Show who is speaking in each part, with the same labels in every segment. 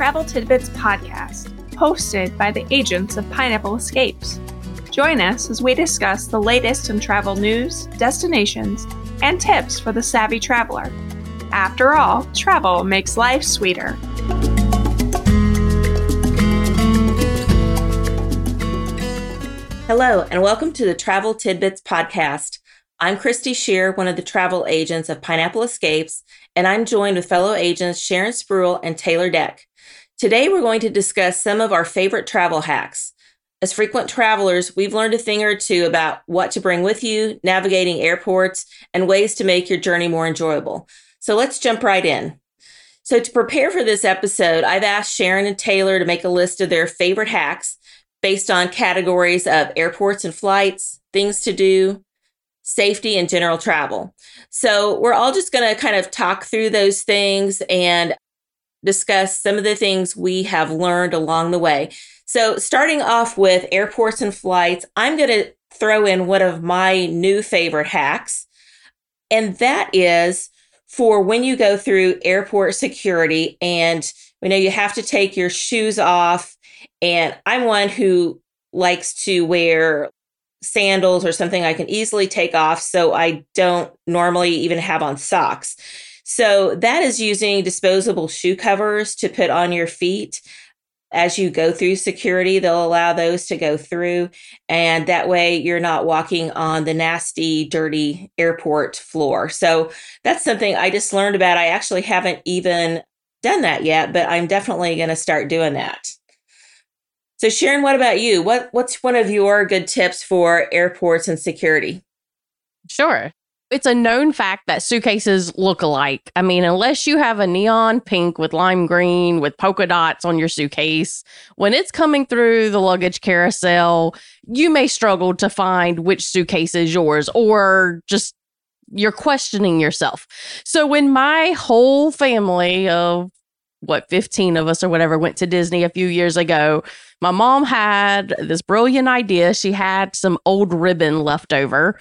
Speaker 1: Travel Tidbits podcast, hosted by the agents of Pineapple Escapes. Join us as we discuss the latest in travel news, destinations, and tips for the savvy traveler. After all, travel makes life sweeter.
Speaker 2: Hello, and welcome to the Travel Tidbits podcast. I'm Christy Shear, one of the travel agents of Pineapple Escapes, and I'm joined with fellow agents Sharon Spruill and Taylor Deck. Today, we're going to discuss some of our favorite travel hacks. As frequent travelers, we've learned a thing or two about what to bring with you, navigating airports, and ways to make your journey more enjoyable. So let's jump right in. So, to prepare for this episode, I've asked Sharon and Taylor to make a list of their favorite hacks based on categories of airports and flights, things to do, safety, and general travel. So we're all just going to kind of talk through those things and discuss some of the things we have learned along the way. So, starting off with airports and flights, I'm going to throw in one of my new favorite hacks, and that is for when you go through airport security and we know you have to take your shoes off. And I'm one who likes to wear sandals or something I can easily take off so I don't normally even have on socks. So that is using disposable shoe covers to put on your feet. As you go through security they'll allow those to go through and that way you're not walking on the nasty dirty airport floor. So that's something i just learned about. I actually haven't even done that yet but i'm definitely going to start doing that so Sharon, what about you? What what's one of your good tips for airports and security?
Speaker 3: Sure. It's a known fact that suitcases look alike. I mean, unless you have a neon pink with lime green with polka dots on your suitcase, when it's coming through the luggage carousel, you may struggle to find which suitcase is yours or just you're questioning yourself. So when my whole family of what 15 of us or whatever went to Disney a few years ago. My mom had this brilliant idea. She had some old ribbon left over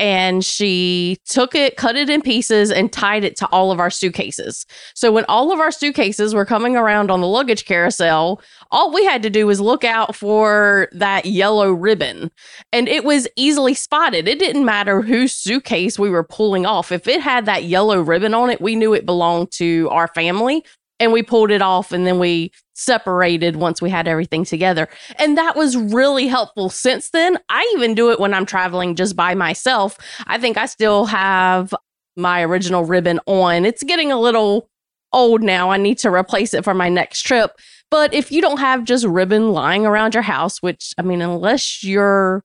Speaker 3: and she took it, cut it in pieces, and tied it to all of our suitcases. So when all of our suitcases were coming around on the luggage carousel, all we had to do was look out for that yellow ribbon, and it was easily spotted. It didn't matter whose suitcase we were pulling off. If it had that yellow ribbon on it, we knew it belonged to our family and we pulled it off and then we separated once we had everything together. And that was really helpful. Since then, I even do it when I'm traveling just by myself. I think I still have my original ribbon on. It's getting a little old now. I need to replace it for my next trip. But if you don't have just ribbon lying around your house, which I mean, unless you're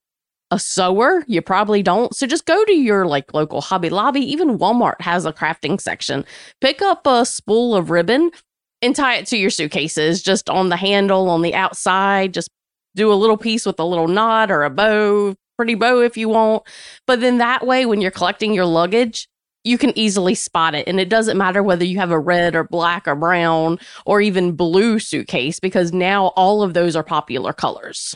Speaker 3: a sewer, you probably don't. So just go to your like local Hobby Lobby. Even Walmart has a crafting section. Pick up a spool of ribbon and tie it to your suitcases just on the handle on the outside. Just do a little piece with a little knot or a bow, pretty bow if you want. But then that way, when you're collecting your luggage, you can easily spot it. And it doesn't matter whether you have a red or black or brown or even blue suitcase because now all of those are popular colors.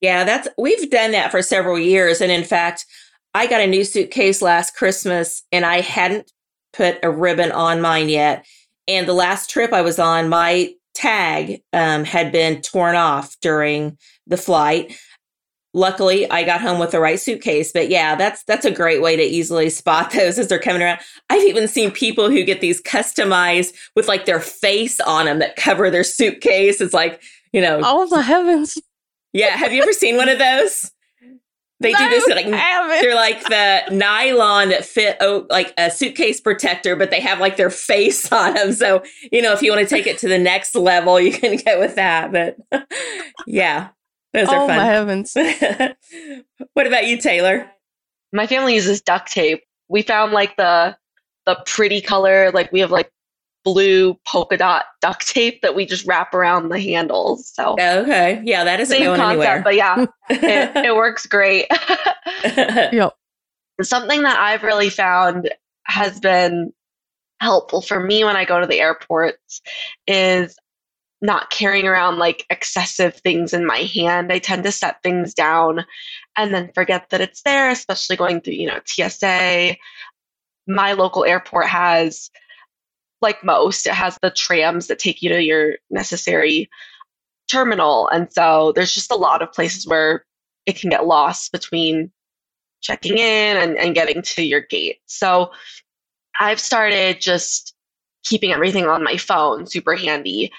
Speaker 2: Yeah, that's we've done that for several years. And in fact, I got a new suitcase last Christmas and I hadn't put a ribbon on mine yet. And the last trip I was on, my tag um, had been torn off during the flight. Luckily, I got home with the right suitcase. But yeah, that's that's a great way to easily spot those as they're coming around. I've even seen people who get these customized with like their face on them that cover their suitcase. It's like you know,
Speaker 3: oh the heavens!
Speaker 2: Yeah, have you ever seen one of those? They no, do this like they're like the nylon that fit oh, like a suitcase protector, but they have like their face on them. So you know, if you want to take it to the next level, you can get with that. But yeah, those
Speaker 3: oh,
Speaker 2: are fun.
Speaker 3: my heavens!
Speaker 2: what about you, Taylor?
Speaker 4: My family uses duct tape. We found like the the pretty color, like we have like blue polka dot duct tape that we just wrap around the handles. So
Speaker 2: okay, yeah, that isn't same concept, anywhere.
Speaker 4: but yeah, it, it works great.
Speaker 3: yep.
Speaker 4: Something that I've really found has been helpful for me when I go to the airports is not carrying around like excessive things in my hand. I tend to set things down and then forget that it's there, especially going through, you know, TSA. My local airport has like most, it has the trams that take you to your necessary terminal. And so there's just a lot of places where it can get lost between checking in and, and getting to your gate. So I've started just keeping everything on my phone, super handy.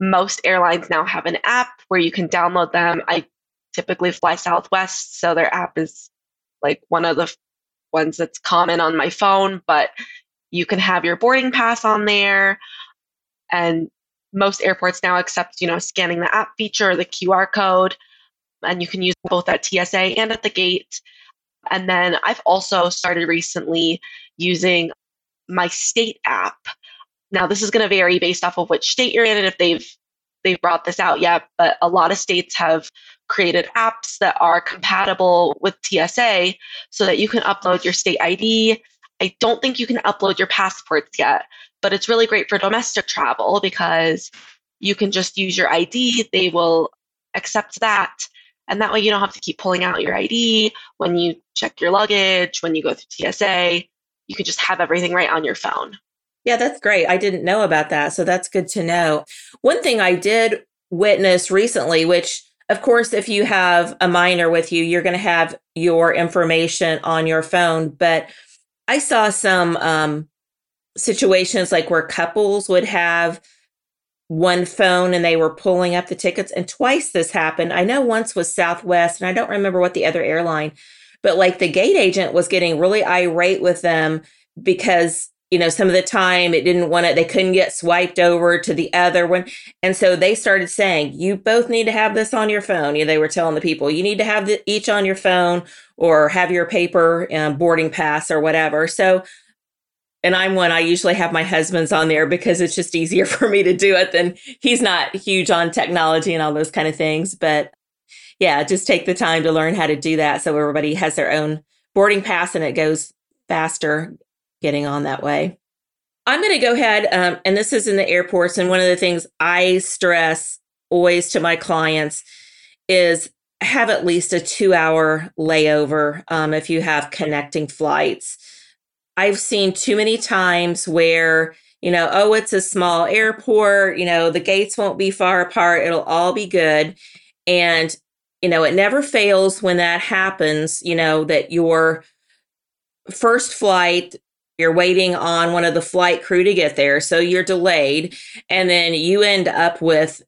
Speaker 4: Most airlines now have an app where you can download them. I typically fly Southwest, so their app is like one of the ones that's common on my phone, but you can have your boarding pass on there. And most airports now accept, you know, scanning the app feature or the QR code. And you can use both at TSA and at the gate. And then I've also started recently using my state app. Now this is going to vary based off of which state you're in and if they've they've brought this out yet, but a lot of states have created apps that are compatible with TSA so that you can upload your state ID. I don't think you can upload your passports yet, but it's really great for domestic travel because you can just use your ID. They will accept that. And that way you don't have to keep pulling out your ID when you check your luggage, when you go through TSA. You can just have everything right on your phone.
Speaker 2: Yeah, that's great. I didn't know about that. So that's good to know. One thing I did witness recently, which of course, if you have a minor with you, you're going to have your information on your phone. But I saw some um, situations like where couples would have one phone and they were pulling up the tickets and twice this happened. I know once was southwest and i don't remember what the other airline but like the gate agent was getting really irate with them because you know some of the time it didn't want to they couldn't get swiped over to the other one. And so they started saying you both need to have this on your phone. You know, they were telling the people you need to have the, each on your phone or have your paper um, boarding pass or whatever. So and I'm one I usually have my husband's on there because it's just easier for me to do it than he's not huge on technology and all those kind of things. But yeah, just take the time to learn how to do that so everybody has their own boarding pass and it goes faster getting on that way. I'm going to go ahead, um, and this is in the airports. And one of the things I stress always to my clients is have at least a two hour layover um, if you have connecting flights I've seen too many times where, you know, oh, it's a small airport, you know, the gates won't be far apart, it'll all be good. And, you know, it never fails when that happens, you know, that your first flight, you're waiting on one of the flight crew to get there. So you're delayed. And then you end up with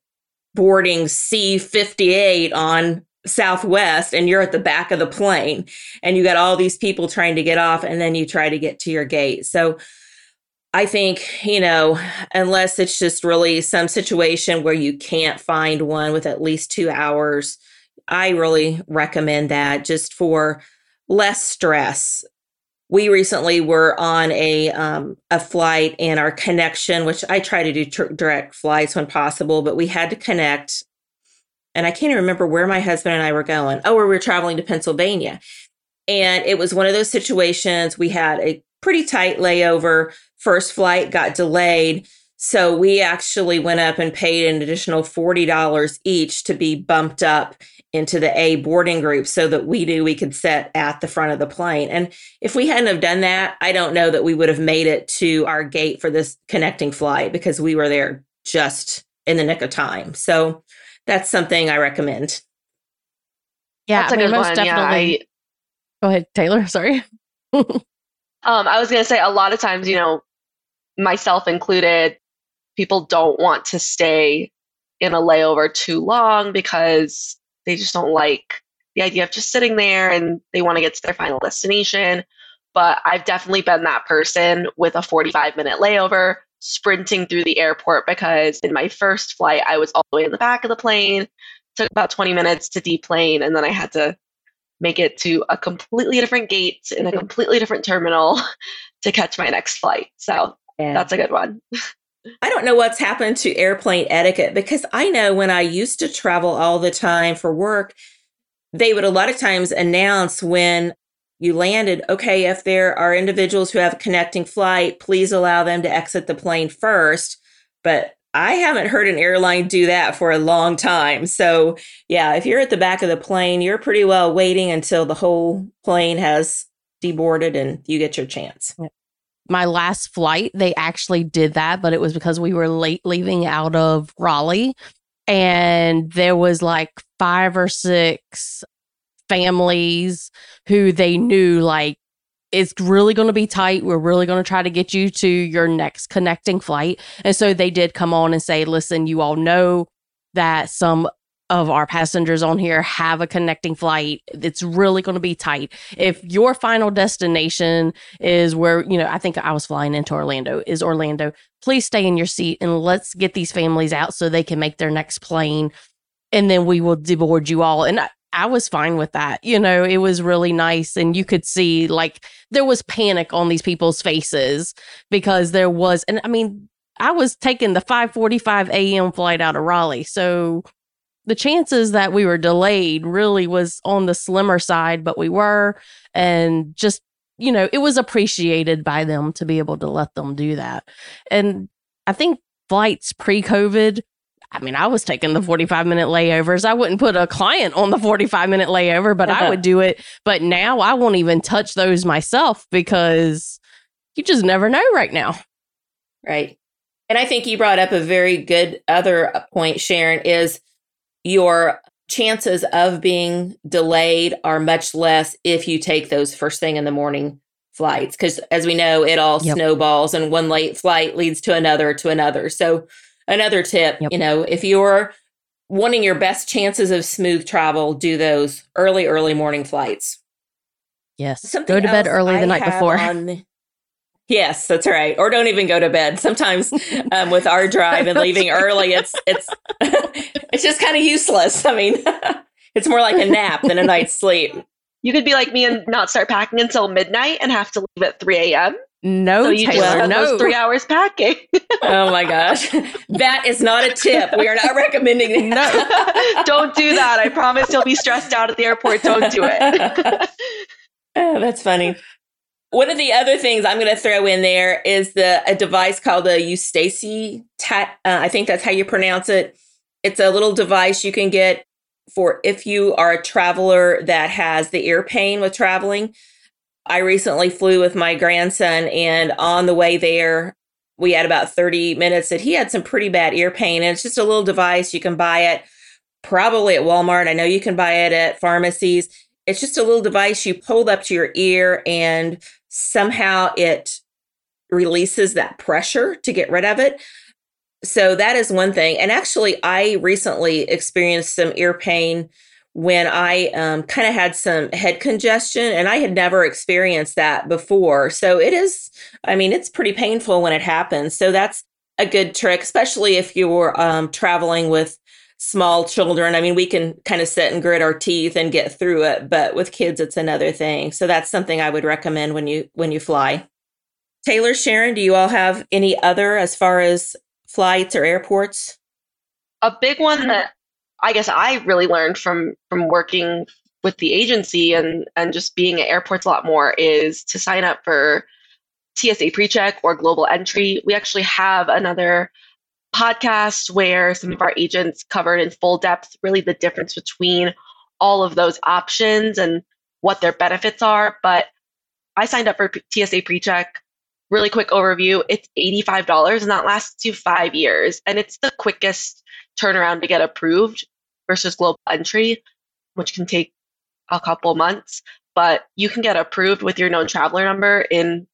Speaker 2: boarding C58 on southwest and you're at the back of the plane and you got all these people trying to get off and then you try to get to your gate so i think you know unless it's just really some situation where you can't find one with at least two hours i really recommend that just for less stress we recently were on a um, a flight and our connection which i try to do direct flights when possible but we had to connect and I can't even remember where my husband and I were going. Oh, we were traveling to Pennsylvania. And it was one of those situations we had a pretty tight layover. First flight got delayed. So we actually went up and paid an additional $40 each to be bumped up into the A boarding group so that we knew we could sit at the front of the plane. And if we hadn't have done that, I don't know that we would have made it to our gate for this connecting flight because we were there just in the nick of time. So that's something I recommend.
Speaker 3: Yeah,
Speaker 4: That's a
Speaker 3: I mean,
Speaker 4: good
Speaker 3: most
Speaker 4: one.
Speaker 3: definitely.
Speaker 4: Yeah,
Speaker 3: Go ahead, Taylor. Sorry.
Speaker 4: Um, I was gonna say a lot of times, you know, myself included, people don't want to stay in a layover too long because they just don't like the idea of just sitting there and they want to get to their final destination. But I've definitely been that person with a 45 minute layover sprinting through the airport because in my first flight, I was all the way in the back of the plane. took about 20 minutes to deplane, and then I had to make it to a completely different gate in a completely different terminal to catch my next flight. So
Speaker 2: Yeah.
Speaker 4: that's a good one.
Speaker 2: I don't know what's happened to airplane etiquette because I know when I used to travel all the time for work, they would a lot of times announce when you landed, okay, if there are individuals who have a connecting flight, please allow them to exit the plane first. But I haven't heard an airline do that for a long time. So, yeah, if you're at the back of the plane, you're pretty well waiting until the whole plane has deboarded and you get your chance.
Speaker 3: My last flight, they actually did that, but it was because we were late leaving out of Raleigh. And there was like five or six families who they knew like it's really going to be tight. We're really going to try to get you to your next connecting flight. And so they did come on and say, listen, you all know that some of our passengers on here have a connecting flight. It's really going to be tight. If your final destination is where, you know, I think I was flying into Orlando, is Orlando, please stay in your seat and let's get these families out so they can make their next plane. And then we will deboard you all. And I, I was fine with that. You know, it was really nice. And you could see like there was panic on these people's faces because there was, and I mean, I was taking the 5:45 a.m. flight out of Raleigh. So the chances that we were delayed really was on the slimmer side, but we were and just you know, it was appreciated by them to be able to let them do that. And I think flights pre-COVID I mean, I was taking the 45 minute layovers. I wouldn't put a client on the 45 minute layover, but I would do it. But now I won't even touch those myself because you just never know right now.
Speaker 2: Right. And I think you brought up a very good other point, Sharon, is your chances of being delayed are much less if you take those first thing in the morning flights. Because as we know, it all yep. snowballs and one late flight leads to another to another. So another tip, yep. you know, if you're wanting your best chances of smooth travel, do those early, early morning flights.
Speaker 3: Yes. Something go to bed early the night before.
Speaker 2: On, yes, that's right. Or don't even go to bed. Sometimes um, with our drive and leaving early, it's it's it's just kind of useless. I mean, it's more like a nap than a night's sleep.
Speaker 4: You could be like me and not start packing until midnight and have to leave at 3 a.m.
Speaker 3: No, so you Taylor, no.
Speaker 4: three hours packing.
Speaker 2: oh my gosh, that is not a tip. We are not recommending
Speaker 4: that. No, don't do that. I promise you'll be stressed out at the airport. Don't do it.
Speaker 2: oh, that's funny. One of the other things I'm going to throw in there is the a device called the Eustace Tat. Uh, I think that's how you pronounce it. It's a little device you can get for if you are a traveler that has the ear pain with traveling I recently flew with my grandson, and on the way there, we had about 30 minutes that he had some pretty bad ear pain. And it's just a little device. You can buy it probably at Walmart. I know you can buy it at pharmacies. It's just a little device you pull up to your ear, and somehow it releases that pressure to get rid of it. So that is one thing. And actually, I recently experienced some ear pain when I um, kind of had some head congestion, and I had never experienced that before. So it is, I mean, it's pretty painful when it happens. So that's a good trick, especially if you're um, traveling with small children. I mean, we can kind of sit and grit our teeth and get through it, but with kids, it's another thing. So that's something I would recommend when you when you fly. Taylor, Sharon, do you all have any other as far as flights or airports?
Speaker 4: A big one mm-hmm. that I guess I really learned from from working with the agency and and just being at airports a lot more is to sign up for TSA PreCheck or Global Entry. We actually have another podcast where some of our agents covered in full depth really the difference between all of those options and what their benefits are. But I signed up for TSA PreCheck. Really quick overview it's $85 and that lasts you five years. And it's the quickest turnaround to get approved versus global entry, which can take a couple months, but you can get approved with your known traveler number in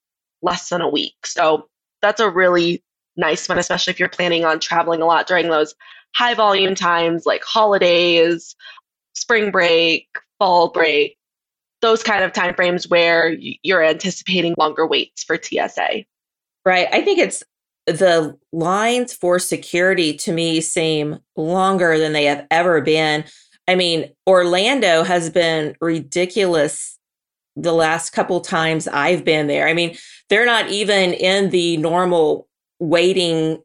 Speaker 4: less than a week. So that's a really nice one, especially if you're planning on traveling a lot during those high volume times like holidays, spring break, fall break, those kind of timeframes where you're anticipating longer waits for TSA.
Speaker 2: Right. I think it's the lines for security to me seem longer than they have ever been. I mean, Orlando has been ridiculous the last couple times I've been there. I mean, they're not even in the normal waiting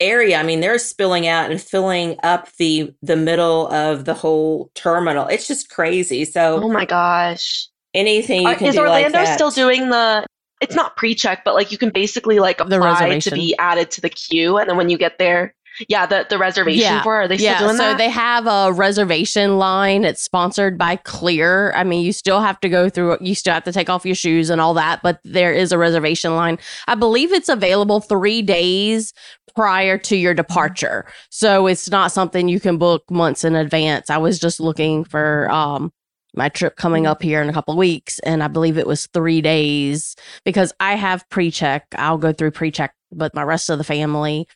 Speaker 2: area. I mean, they're spilling out and filling up the the middle of the whole terminal. It's just crazy. So,
Speaker 4: oh my gosh,
Speaker 2: anything you can
Speaker 4: Is
Speaker 2: do
Speaker 4: Orlando
Speaker 2: like
Speaker 4: still doing the it's not pre-check, but like you can basically like apply to be added to the queue, and then when you get there, yeah, the, the reservation
Speaker 3: Yeah.
Speaker 4: for? Are they still
Speaker 3: yeah,
Speaker 4: doing
Speaker 3: so
Speaker 4: that?
Speaker 3: they have a reservation line. It's sponsored by Clear. I mean, you still have to go through. You still have to take off your shoes and all that, but there is a reservation line. I believe it's available three days prior to your departure, so it's not something you can book months in advance. I was just looking for um my trip coming up here in a couple of weeks, and I believe it was three days because I have pre-check. I'll go through pre-check, but my rest of the family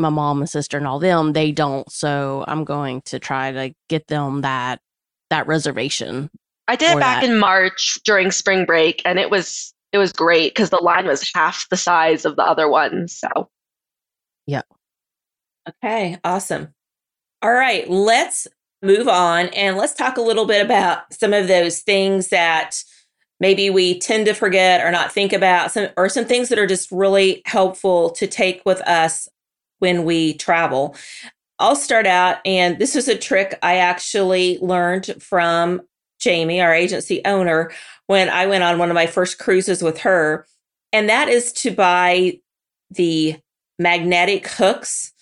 Speaker 3: my mom and sister and all them they don't so i'm going to try to get them that that reservation
Speaker 4: I did it back
Speaker 3: that.
Speaker 4: in March during spring break, and it was it was great because the line was half the size of the other ones. So yeah.
Speaker 2: Okay, awesome. All right, let's move on and let's talk a little bit about some of those things that maybe we tend to forget or not think about some or some things that are just really helpful to take with us when we travel. I'll start out and this is a trick I actually learned from Jamie, our agency owner, when I went on one of my first cruises with her, and that is to buy the magnetic hooks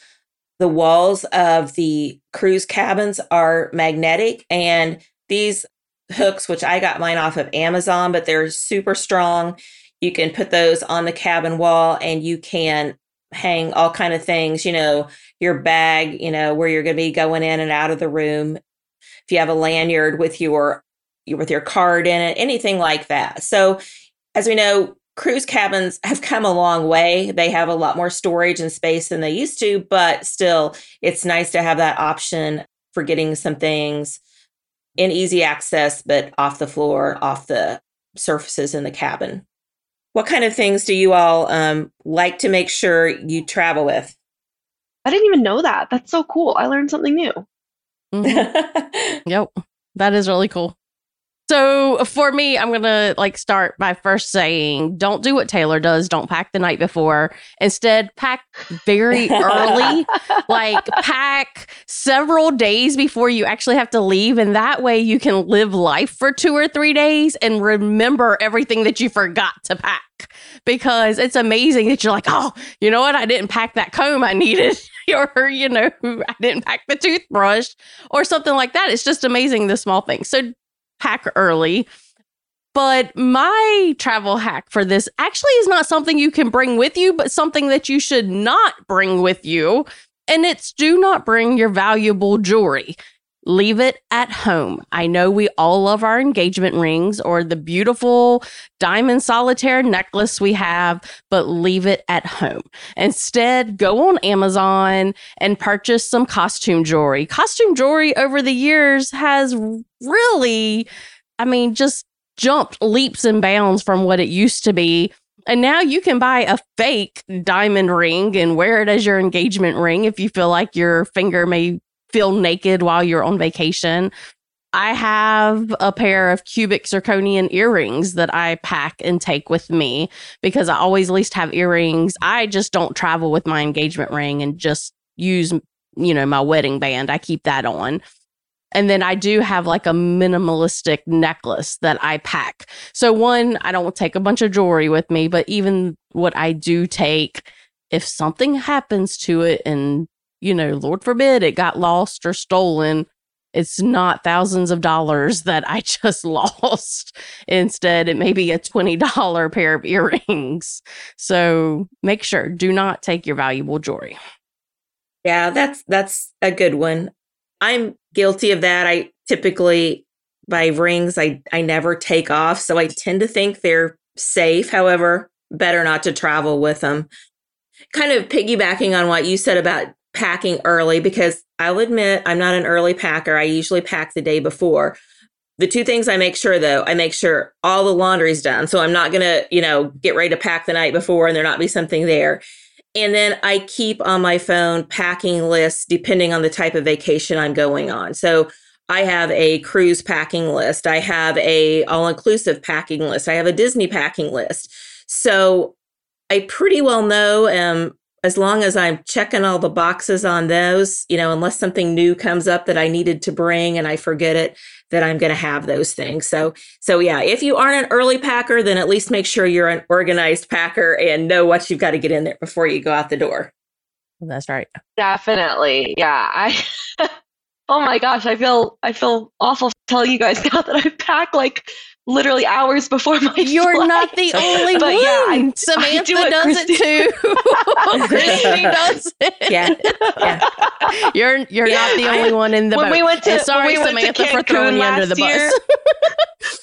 Speaker 2: the walls of the cruise cabins are magnetic and these hooks which i got mine off of amazon but they're super strong you can put those on the cabin wall and you can hang all kind of things you know your bag you know where you're going to be going in and out of the room if you have a lanyard with your with your card in it anything like that so as we know cruise cabins have come a long way. They have a lot more storage and space than they used to, but still, it's nice to have that option for getting some things in easy access, but off the floor, off the surfaces in the cabin. What kind of things do you all um, like to make sure you travel with?
Speaker 4: I didn't even know that. That's so cool. I learned something new.
Speaker 3: Mhm. yep that is really cool so uh, for me i'm gonna like start by first saying don't do what taylor does. Don't pack the night before. Instead pack very early. Like pack several days before you actually have to leave and that way you can live life for two or three days and remember everything that you forgot to pack. Because it's amazing that you're like oh you know what? I didn't pack that comb i needed. Or you know i didn't pack the toothbrush or something like that. It's just amazing the small things. So pack early but my travel hack for this actually is not something you can bring with you, but something that you should not bring with you. And it's do not bring your valuable jewelry. Leave it at home. I know we all love our engagement rings or the beautiful diamond solitaire necklace we have, but leave it at home. Instead, go on Amazon and purchase some costume jewelry. Costume jewelry over the years has really, I mean, just jumped leaps and bounds from what it used to be. And now you can buy a fake diamond ring and wear it as your engagement ring if you feel like your finger may feel naked while you're on vacation. I have a pair of cubic zirconian earrings that I pack and take with me because I always at least have earrings. I just don't travel with my engagement ring and just use, you know, my wedding band. I keep that on. And then I do have like a minimalistic necklace that I pack. So, one, I don't take a bunch of jewelry with me, but even what I do take, if something happens to it and, you know, Lord forbid it got lost or stolen, it's not thousands of dollars that I just lost. Instead, it may be a $20 pair of earrings. So make sure, do not take your valuable jewelry.
Speaker 2: Yeah, that's that's a good one. I'm guilty of that. I typically my rings I I never take off, so I tend to think they're safe. However, better not to travel with them. Kind of piggybacking on what you said about packing early because I'll admit I'm not an early packer. I usually pack the day before. The two things I make sure though, I make sure all the laundry's done. So I'm not going to, you know, get ready to pack the night before and there not be something there. And then I keep on my phone packing lists depending on the type of vacation I'm going on. So I have a cruise packing list. I have a all-inclusive packing list. I have a Disney packing list. So I pretty well know um as long as I'm checking all the boxes on those, you know, unless something new comes up that I needed to bring and I forget it, that I'm going to have those things. So, so yeah, if you aren't an early packer, then at least make sure you're an organized packer and know what you've got to get in there before you go out the door.
Speaker 3: That's right.
Speaker 4: Definitely. Yeah. I Oh my gosh, I feel I feel awful telling you guys now that I pack like literally hours before my
Speaker 3: You're
Speaker 4: flight.
Speaker 3: not the only
Speaker 4: But
Speaker 3: one.
Speaker 4: yeah, I-
Speaker 3: Samantha
Speaker 4: I do
Speaker 3: does
Speaker 4: Christy.
Speaker 3: it too. Christy does it.
Speaker 2: Yeah. Yeah.
Speaker 3: You're you're
Speaker 4: Yeah,
Speaker 3: not the
Speaker 4: I-
Speaker 3: only one in the
Speaker 4: when
Speaker 3: boat.
Speaker 4: we went to
Speaker 3: And sorry,
Speaker 4: when we went to
Speaker 3: Samantha, for throwing
Speaker 4: Cancun
Speaker 3: you under the
Speaker 4: year-
Speaker 3: bus.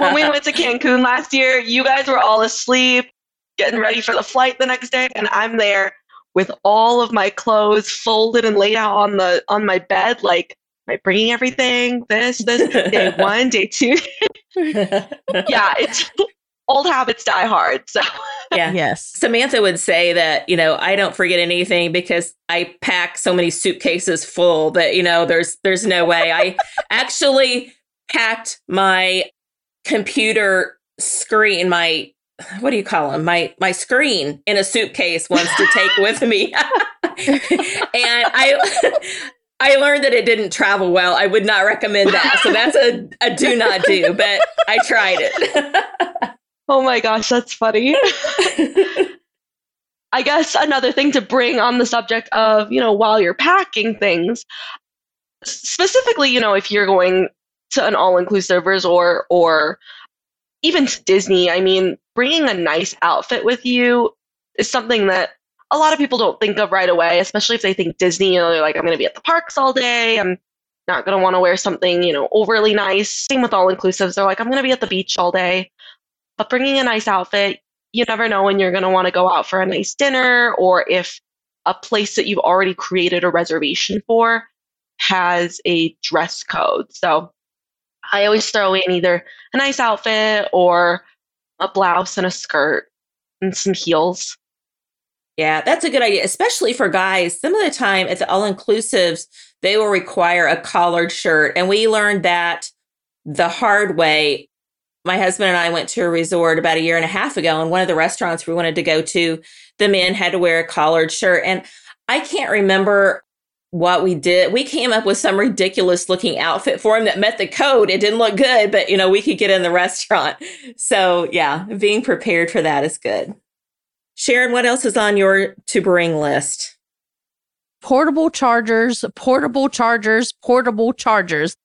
Speaker 4: when we went to Cancun last year, you guys were all asleep, getting ready for the flight the next day, and I'm there with all of my clothes folded and laid out on the on my bed. Like, am I bringing everything? This, this, day one, day two. yeah, it's old habits die hard. So
Speaker 2: yeah.
Speaker 3: yes.
Speaker 2: Samantha would say that, you know, I don't forget anything because I pack so many suitcases full that, you know, there's there's no way. I actually packed my computer screen, my what do you call them? My my screen in a suitcase wants to take with me. and I I learned that it didn't travel well. I would not recommend that. So that's a, a do not do, but I tried it.
Speaker 4: Oh my gosh, that's funny. I guess another thing to bring on the subject of, you know, while you're packing things, specifically, you know, if you're going to an all-inclusive resort or even to Disney, I mean, bringing a nice outfit with you is something that a lot of people don't think of right away, especially if they think Disney, you know, they're like, I'm going to be at the parks all day. I'm not going to want to wear something, you know, overly nice. Same with all-inclusives. They're like, I'm going to be at the beach all day. But bringing a nice outfit, you never know when you're going to want to go out for a nice dinner or if a place that you've already created a reservation for has a dress code. So I always throw in either a nice outfit or a blouse and a skirt and some heels.
Speaker 2: Yeah, that's a good idea, especially for guys. Some of the time at the all inclusives, they will require a collared shirt. And we learned that the hard way. My husband and I went to a resort about a year and a half ago, and one of the restaurants we wanted to go to, the men had to wear a collared shirt. And I can't remember what we did. We came up with some ridiculous looking outfit for him that met the code. It didn't look good, but you know, we could get in the restaurant. So, yeah, being prepared for that is good. Sharon, what else is on your to bring list?
Speaker 3: Portable chargers, portable chargers, portable chargers.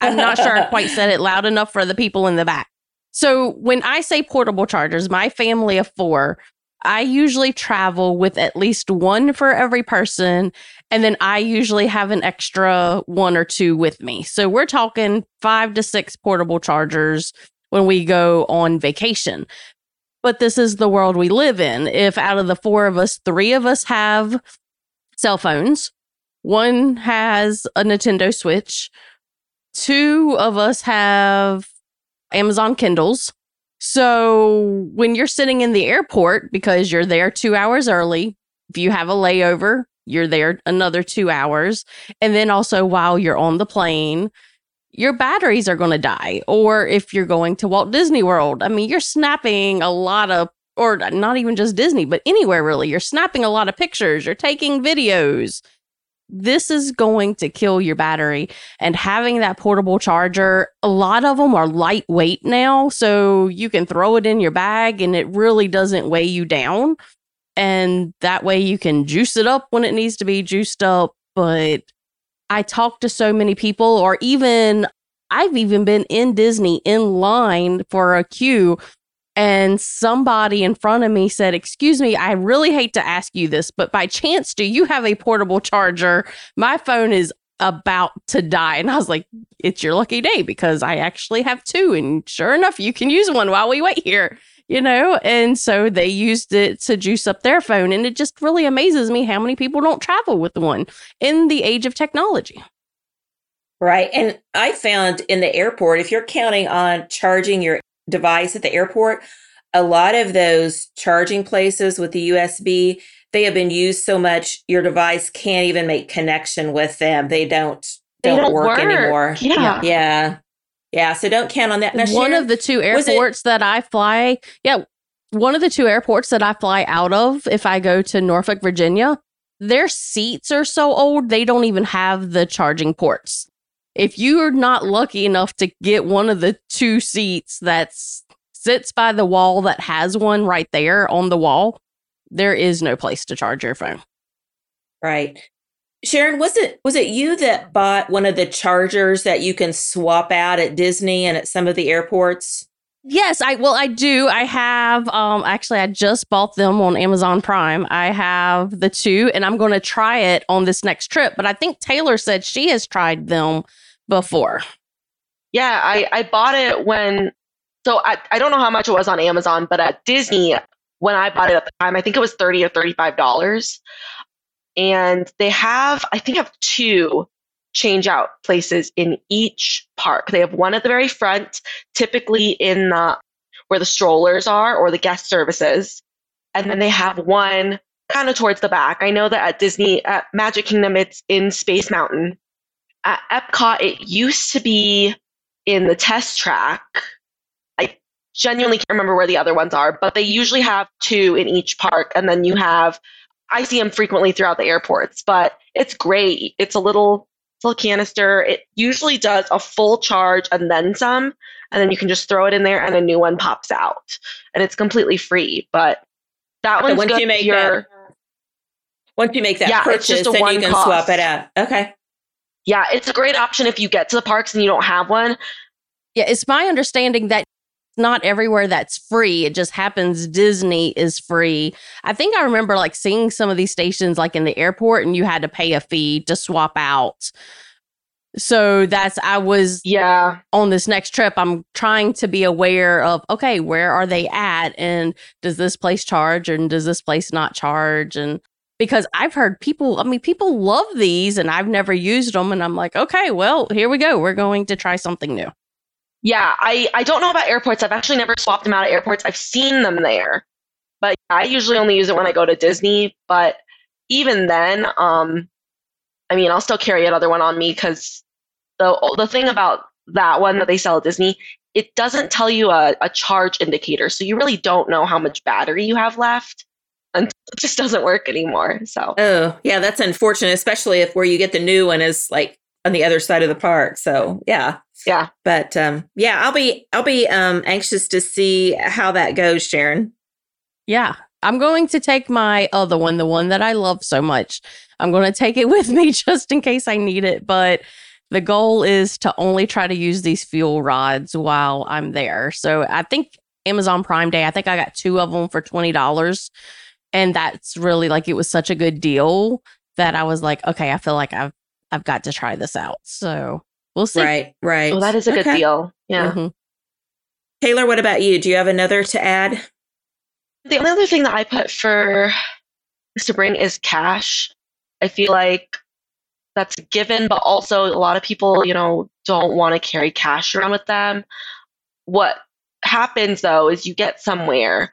Speaker 3: I'm not sure I quite said it loud enough for the people in the back. So when I say portable chargers, my family of four, I usually travel with at least one for every person. And then I usually have an extra one or two with me. So we're talking five to six portable chargers when we go on vacation. But this is the world we live in. If out of the four of us, three of us have cell phones, one has a Nintendo Switch, two of us have Amazon Kindles. So when you're sitting in the airport because you're there two hours early, if you have a layover, you're there another two hours. And then also while you're on the plane, your batteries are going to die. Or if you're going to Walt Disney World, I mean, you're snapping a lot of, or not even just Disney, but anywhere really. You're snapping a lot of pictures, you're taking videos. This is going to kill your battery. And having that portable charger, a lot of them are lightweight now. So you can throw it in your bag and it really doesn't weigh you down. And that way you can juice it up when it needs to be juiced up. But I talk to so many people, or even I've even been in Disney in line for a queue, and somebody in front of me said, Excuse me, I really hate to ask you this, but by chance, do you have a portable charger? My phone is about to die. And I was like, It's your lucky day because I actually have two. And sure enough, you can use one while we wait here. You know, and so they used it to juice up their phone. And it just really amazes me how many people don't travel with one in the age of technology.
Speaker 2: Right. And I found in the airport, if you're counting on charging your device at the airport, a lot of those charging places with the USB, they have been used so much your device can't even make connection with them. They don't
Speaker 4: They
Speaker 2: don't,
Speaker 4: don't
Speaker 2: work,
Speaker 4: work.
Speaker 2: anymore.
Speaker 4: Yeah.
Speaker 2: Yeah. Yeah. So don't count on that. Now,
Speaker 3: one
Speaker 2: Sharon,
Speaker 3: of the two
Speaker 2: was it-
Speaker 3: airports that I fly, yeah, one of the two airports that I fly out of if I go to Norfolk, Virginia, their seats are so old they don't even have the charging ports. If you're not lucky enough to get one of the two seats that sits by the wall that has one right there on the wall, there is no place to charge your phone.
Speaker 2: Right. Sharon, was it was it you that bought one of the chargers that you can swap out at Disney and at some of the airports?
Speaker 3: Yes, I well I do. I have um actually I just bought them on Amazon Prime. I have the two and I'm going to try it on this next trip, but I think Taylor said she has tried them before.
Speaker 4: Yeah, I I bought it when so I I don't know how much it was on Amazon, but at Disney when I bought it at the time, I think it was 30 or 35 dollars and they have i think have two change out places in each park. They have one at the very front typically in the where the strollers are or the guest services. And then they have one kind of towards the back. I know that at disney at magic kingdom it's in space mountain. At epcot it used to be in the test track. I genuinely can't remember where the other ones are but they usually have two in each park. And then you have I see them frequently throughout the airports, but it's great. It's a little little canister. It usually does a full charge and then some, and then you can just throw it in there and a new one pops out, and it's completely free. But that one's once good. You make that,
Speaker 2: once you make that yeah, purchase, then you can cost. swap it out. Okay.
Speaker 4: Yeah, it's a great option if you get to the parks and you don't have one.
Speaker 3: Yeah, it's my understanding that not everywhere that's free. It just happens Disney is free. I think I remember like seeing some of these stations like in the airport and you had to pay a fee to swap out. So that's I was
Speaker 4: yeah
Speaker 3: on this next trip I'm trying to be aware of okay where are they at and does this place charge and does this place not charge and because I've heard people I mean people love these and I've never used them and I'm like okay well here we go we're going to try something new.
Speaker 4: Yeah, I, I don't know about airports. I've actually never swapped them out at airports. I've seen them there. But I usually only use it when I go to Disney. But even then, um, I mean, I'll still carry another one on me because the the thing about that one that they sell at Disney, it doesn't tell you a, a charge indicator, so you really don't know how much battery you have left, and it just doesn't work anymore. So,
Speaker 2: oh yeah, that's unfortunate, especially if where you get the new one is like on the other side of the park. So yeah,
Speaker 4: yeah.
Speaker 2: But um, yeah, I'll be I'll be um, anxious to see how that goes, Sharon.
Speaker 3: Yeah. I'm going to take my other one, the one that I love so much. I'm going to take it with me just in case I need it. But the goal is to only try to use these fuel rods while I'm there. So I think Amazon Prime Day, I think I got two of them for $20. And that's really like it was such a good deal that I was like, okay, I feel like I've I've got to try this out. So we'll see.
Speaker 2: Right, right.
Speaker 4: Well, that is a okay. good deal. Yeah. Mm-hmm.
Speaker 2: Taylor, what about you? Do you have another to add?
Speaker 4: The only other thing that I put for to bring is cash. I feel like that's a given, but also a lot of people, you know, don't want to carry cash around with them. What happens though is you get somewhere,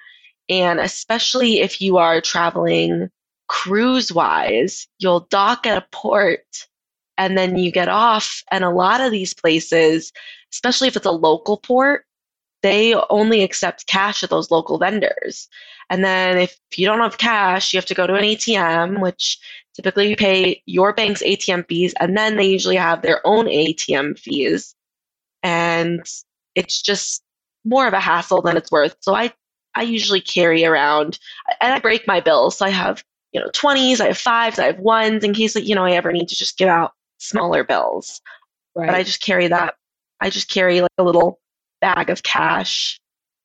Speaker 4: and especially if you are traveling cruise wise, you'll dock at a port and then you get off. And a lot of these places, especially if it's a local port, they only accept cash at those local vendors. And then if you don't have cash, you have to go to an ATM, which typically you pay your bank's ATM fees, and then they usually have their own ATM fees. And it's just more of a hassle than it's worth. So I I usually carry around and I break my bills. So I have, you know, 20s, I have fives, I have ones in case you know I ever need to just give out smaller bills. Right. But I just carry that. I just carry like a little bag of cash,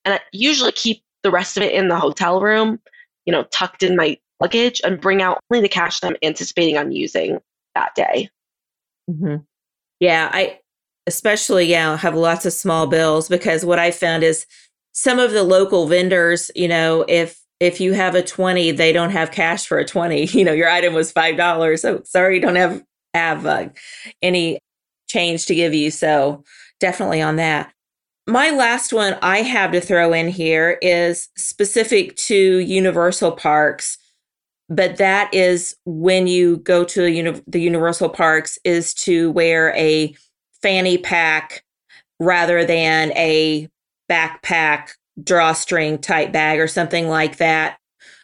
Speaker 4: and I usually keep the rest of it in the hotel room, you know, tucked in my luggage, and bring out only the cash that I'm anticipating on using that day.
Speaker 2: Mm-hmm. Yeah, I especially yeah have lots of small bills because what I found is some of the local vendors, you know, if if you have a 20 they don't have cash for a 20 you know your item was five dollars so sorry you don't have have uh, any change to give you. So definitely on that. My last one I have to throw in here is specific to Universal parks, but that is when you go to uni- the Universal parks is to wear a fanny pack rather than a backpack drawstring type bag or something like that.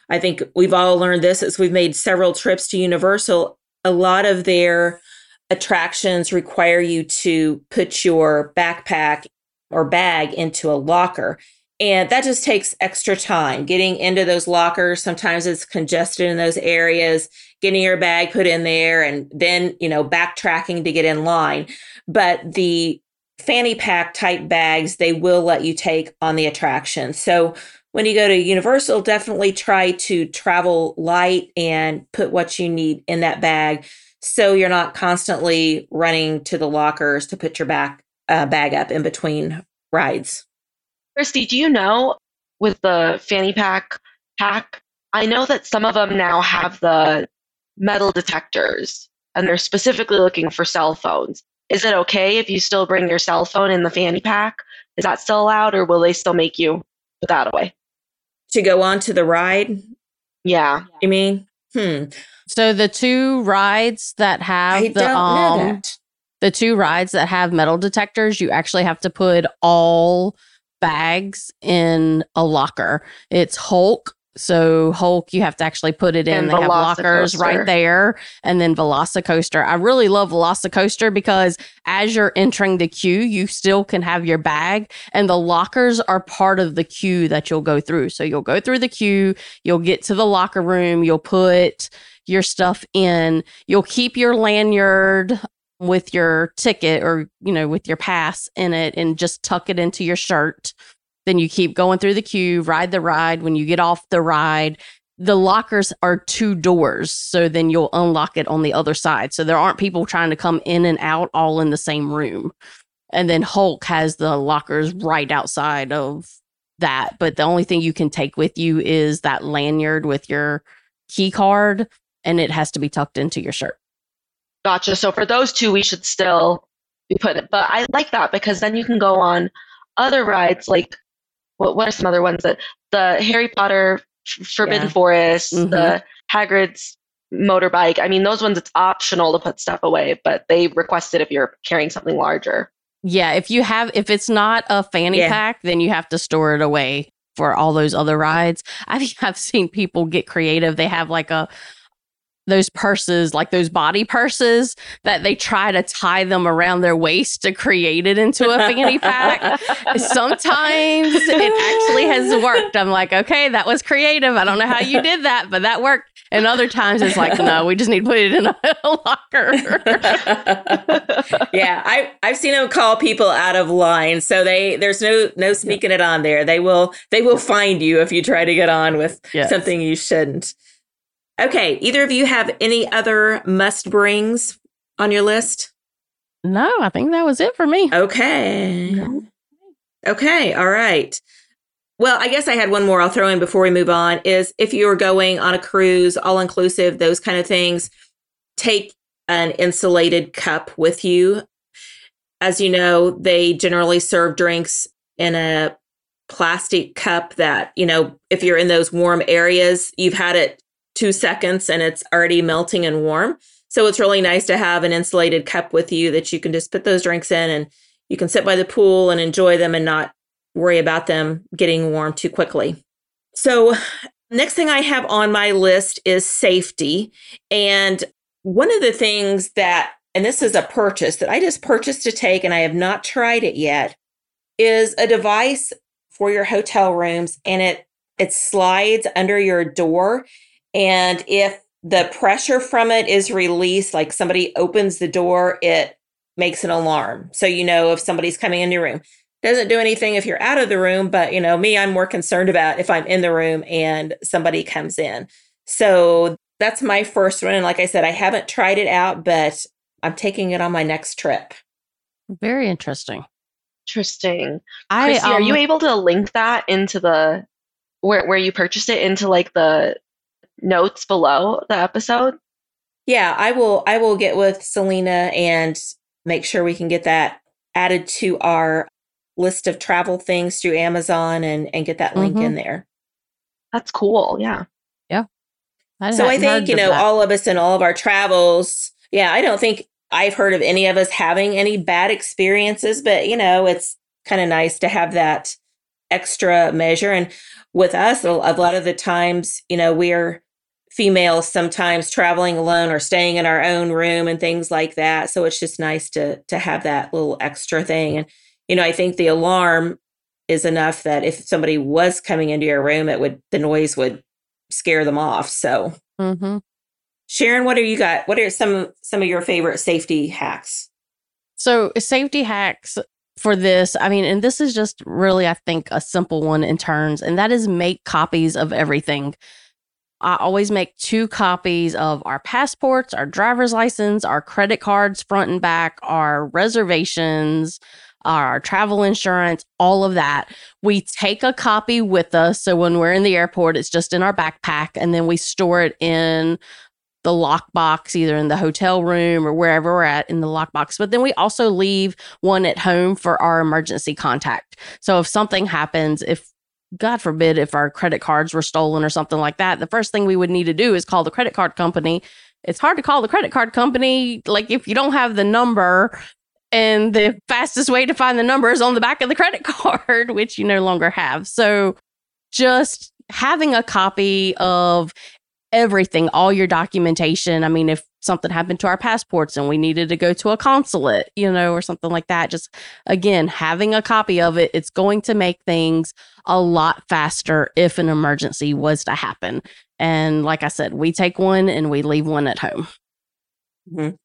Speaker 2: I think we've all learned this as we've made several trips to Universal a lot of their attractions require you to put your backpack or bag into a locker. And that just takes extra time getting into those lockers. Sometimes it's congested in those areas, getting your bag put in there and then, you know, backtracking to get in line. But the fanny pack type bags, they will let you take on the attraction. So when you go to Universal, definitely try to travel light and put what you need in that bag so you're not constantly running to the lockers to put your back uh, bag up in between rides.
Speaker 4: Christy, do you know with the fanny pack pack? I know that some of them now have the metal detectors and they're specifically looking for cell phones. Is it okay if you still bring your cell phone in the fanny pack? Is that still allowed or will they still make you put that away?
Speaker 2: To go on to the ride?
Speaker 4: Yeah.
Speaker 2: You mean? Hmm.
Speaker 3: So the two rides that have
Speaker 2: I
Speaker 3: the um
Speaker 2: that.
Speaker 3: the two rides that have metal detectors, you actually have to put all bags in a locker. It's Hulk. So Hulk, you have to actually put it in.
Speaker 4: And
Speaker 3: they have lockers right there, and then Velocicoaster. I really love Velocicoaster because as you're entering the queue, you still can have your bag, and the lockers are part of the queue that you'll go through. So you'll go through the queue, you'll get to the locker room, you'll put your stuff in, you'll keep your lanyard with your ticket or you know with your pass in it and just tuck it into your shirt then you keep going through the queue ride the ride when you get off the ride the lockers are two doors so then you'll unlock it on the other side so there aren't people trying to come in and out all in the same room and then hulk has the lockers right outside of that but the only thing you can take with you is that lanyard with your key card and it has to be tucked into your shirt
Speaker 4: Gotcha. So for those two, we should still be put it. But I like that because then you can go on other rides. Like, what, what are some other ones that the Harry Potter F- Forbidden
Speaker 3: Yeah.
Speaker 4: Forest,
Speaker 3: Mhm.
Speaker 4: the Hagrid's motorbike? I mean, those ones it's optional to put stuff away, but they request it if you're carrying something larger.
Speaker 3: Yeah, if you have if it's not a fanny
Speaker 2: Yeah.
Speaker 3: pack, then you have to store it away for all those other rides. I've I've seen people get creative. They have like a those purses, like those body purses that they try to tie them around their waist to create it into a fanny pack. Sometimes it actually has worked. I'm like, okay, that was creative. I don't know how you did that, but that worked. And other times it's like, no, we just need to put it in a locker.
Speaker 2: yeah, I I've seen them call people out of line, so they there's no no sneaking it on there. They will they will find you if you try to get on with
Speaker 3: Yes.
Speaker 2: something you shouldn't. Okay, either of you have any other must brings on your list?
Speaker 3: no, I think that was it for me.
Speaker 2: Okay. Okay, all right. Well, I guess I had one more I'll throw in before we move on is if you're going on a cruise, all inclusive, those kind of things, take an insulated cup with you. As you know, they generally serve drinks in a plastic cup that, you know, if you're in those warm areas, you've had it 2 seconds and it's already melting and warm. So it's really nice to have an insulated cup with you that you can just put those drinks in and you can sit by the pool and enjoy them and not worry about them getting warm too quickly. So, next thing I have on my list is safety. And one of the things that, and this is a purchase that I just purchased to take and I have not tried it yet, is a device for your hotel rooms and it it slides under your door and if the pressure from it is released like somebody opens the door it makes an alarm so you know if somebody's coming in your room doesn't do anything if you're out of the room but you know me i'm more concerned about if i'm in the room and somebody comes in so that's my first one and like i said i haven't tried it out but i'm taking it on my next trip
Speaker 3: Very interesting.
Speaker 4: Interesting.
Speaker 3: I
Speaker 4: Chrissy, are you
Speaker 3: um,
Speaker 4: able to link that into the where where you purchased it into like the notes below the episode?
Speaker 2: yeah i will i will get with selena and make sure we can get that added to our list of travel things through amazon and and get that link
Speaker 3: Mhm.
Speaker 2: in there
Speaker 4: That's cool. Yeah. Yeah.
Speaker 2: So I think, you know,
Speaker 3: that.
Speaker 2: all of us in all of our travels, yeah, I don't think I've heard of any of us having any bad experiences, but, you know, it's kind of nice to have that extra measure. And with us, a a lot of the times, you know, we're females sometimes traveling alone or staying in our own room and things like that. So it's just nice to to have that little extra thing. And, you know, I think the alarm is enough that if somebody was coming into your room, it would the noise would scare them off. So,
Speaker 3: Mm-hmm.
Speaker 2: Sharon, what are you got? What are some some of your favorite safety hacks?
Speaker 3: So, safety hacks for this, I mean, and this is just really, I think, a simple one in turns, and that is make copies of everything. I always make two copies of our passports, our driver's license, our credit cards, front and back, our reservations, our travel insurance, all of that. We take a copy with us. So when we're in the airport, it's just in our backpack, and then we store it in the lockbox, either in the hotel room or wherever we're at in the lockbox. But then we also leave one at home for our emergency contact. So if something happens, if God forbid, if our credit cards were stolen or something like that, the first thing we would need to do is call the credit card company. It's hard to call the credit card company. Like if you don't have the number, and the fastest way to find the number is on the back of the credit card, which you no longer have. So just having a copy of everything, all your documentation. I mean, if something happened to our passports and we needed to go to a consulate, you know, or something like that, just again, having a copy of it, it's going to make things a lot faster if an emergency was to happen. And like I said, we take one and we leave one at home.
Speaker 2: Mm-hmm.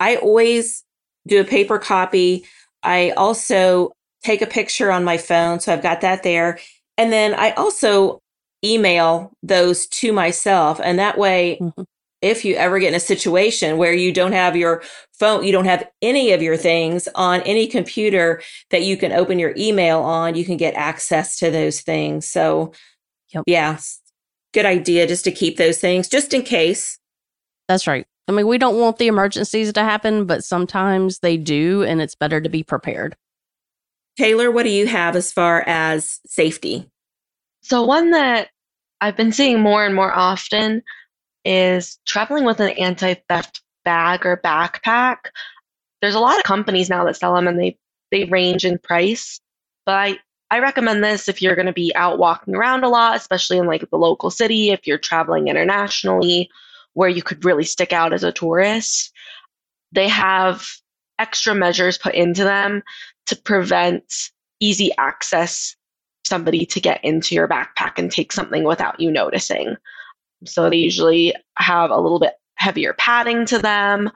Speaker 2: I always do a paper copy. I also take a picture on my phone. So I've got that there. And then I also email those to myself. And that way, mm-hmm. If you ever get in a situation where you don't have your phone, you don't have any of your things on any computer that you can open your email on, you can get access to those things. So, yep. yeah, good idea just to keep those things just in case.
Speaker 3: That's right. I mean, we don't want the emergencies to happen, but sometimes they do, and it's better to be prepared.
Speaker 2: Taylor, what do you have as far as safety?
Speaker 4: So, one that I've been seeing more and more often is traveling with an anti theft bag or backpack. There's a lot of companies now that sell them and they, they range in price, but I, I recommend this if you're going to be out walking around a lot, especially in like the local city, if you're traveling internationally where you could really stick out as a tourist. They have extra measures put into them to prevent easy access somebody to get into your backpack and take something without you noticing. So they usually have a little bit heavier padding to them.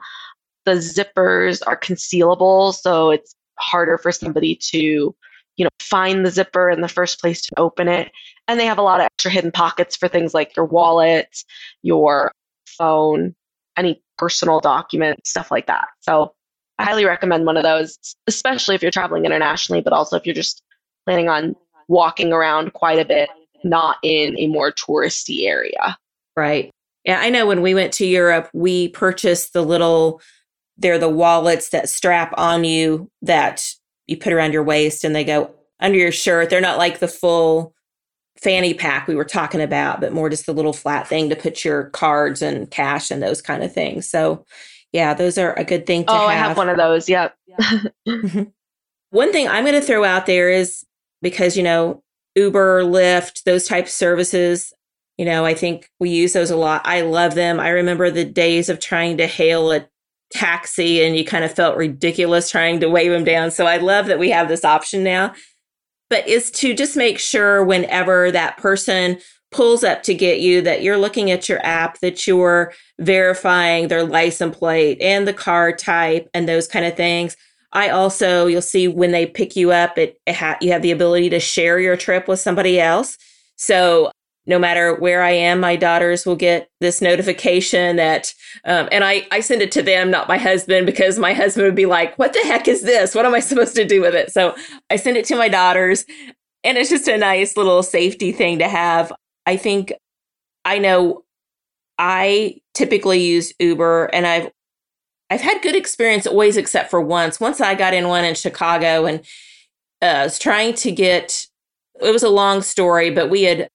Speaker 4: The zippers are concealable, so it's harder for somebody to, you know, find the zipper in the first place to open it. And they have a lot of extra hidden pockets for things like your wallet, your phone, any personal documents, stuff like that. So I highly recommend one of those, especially if you're traveling internationally, but also if you're just planning on walking around quite a bit, not in a more touristy area.
Speaker 2: Right. Yeah, I know when we went to Europe, we purchased the little, they're the wallets that strap on you that you put around your waist and they go under your shirt. They're not like the full fanny pack we were talking about, but more just the little flat thing to put your cards and cash and those kind of things. So, yeah, those are a good thing to
Speaker 4: oh,
Speaker 2: have.
Speaker 4: I have one of those. Yep.
Speaker 2: Mm-hmm. one thing I'm going to throw out there is because, you know, Uber, Lyft, those type of services, you know, I think we use those a lot. I love them. I remember the days of trying to hail a taxi and you kind of felt ridiculous trying to wave them down. So I love that we have this option now but is to just make sure whenever that person pulls up to get you that you're looking at your app that you're verifying their license plate and the car type and those kind of things i also you'll see when they pick you up it, it ha- you have the ability to share your trip with somebody else so no matter where I am, my daughters will get this notification that, um, and I, I send it to them, not my husband, because my husband would be like, what the heck is this? What am I supposed to do with it? So I send it to my daughters and it's just a nice little safety thing to have. I think I know I typically use Uber and I've, I've had good experience always except for once. Once I got in one in Chicago and uh, was trying to get, it was a long story, but we had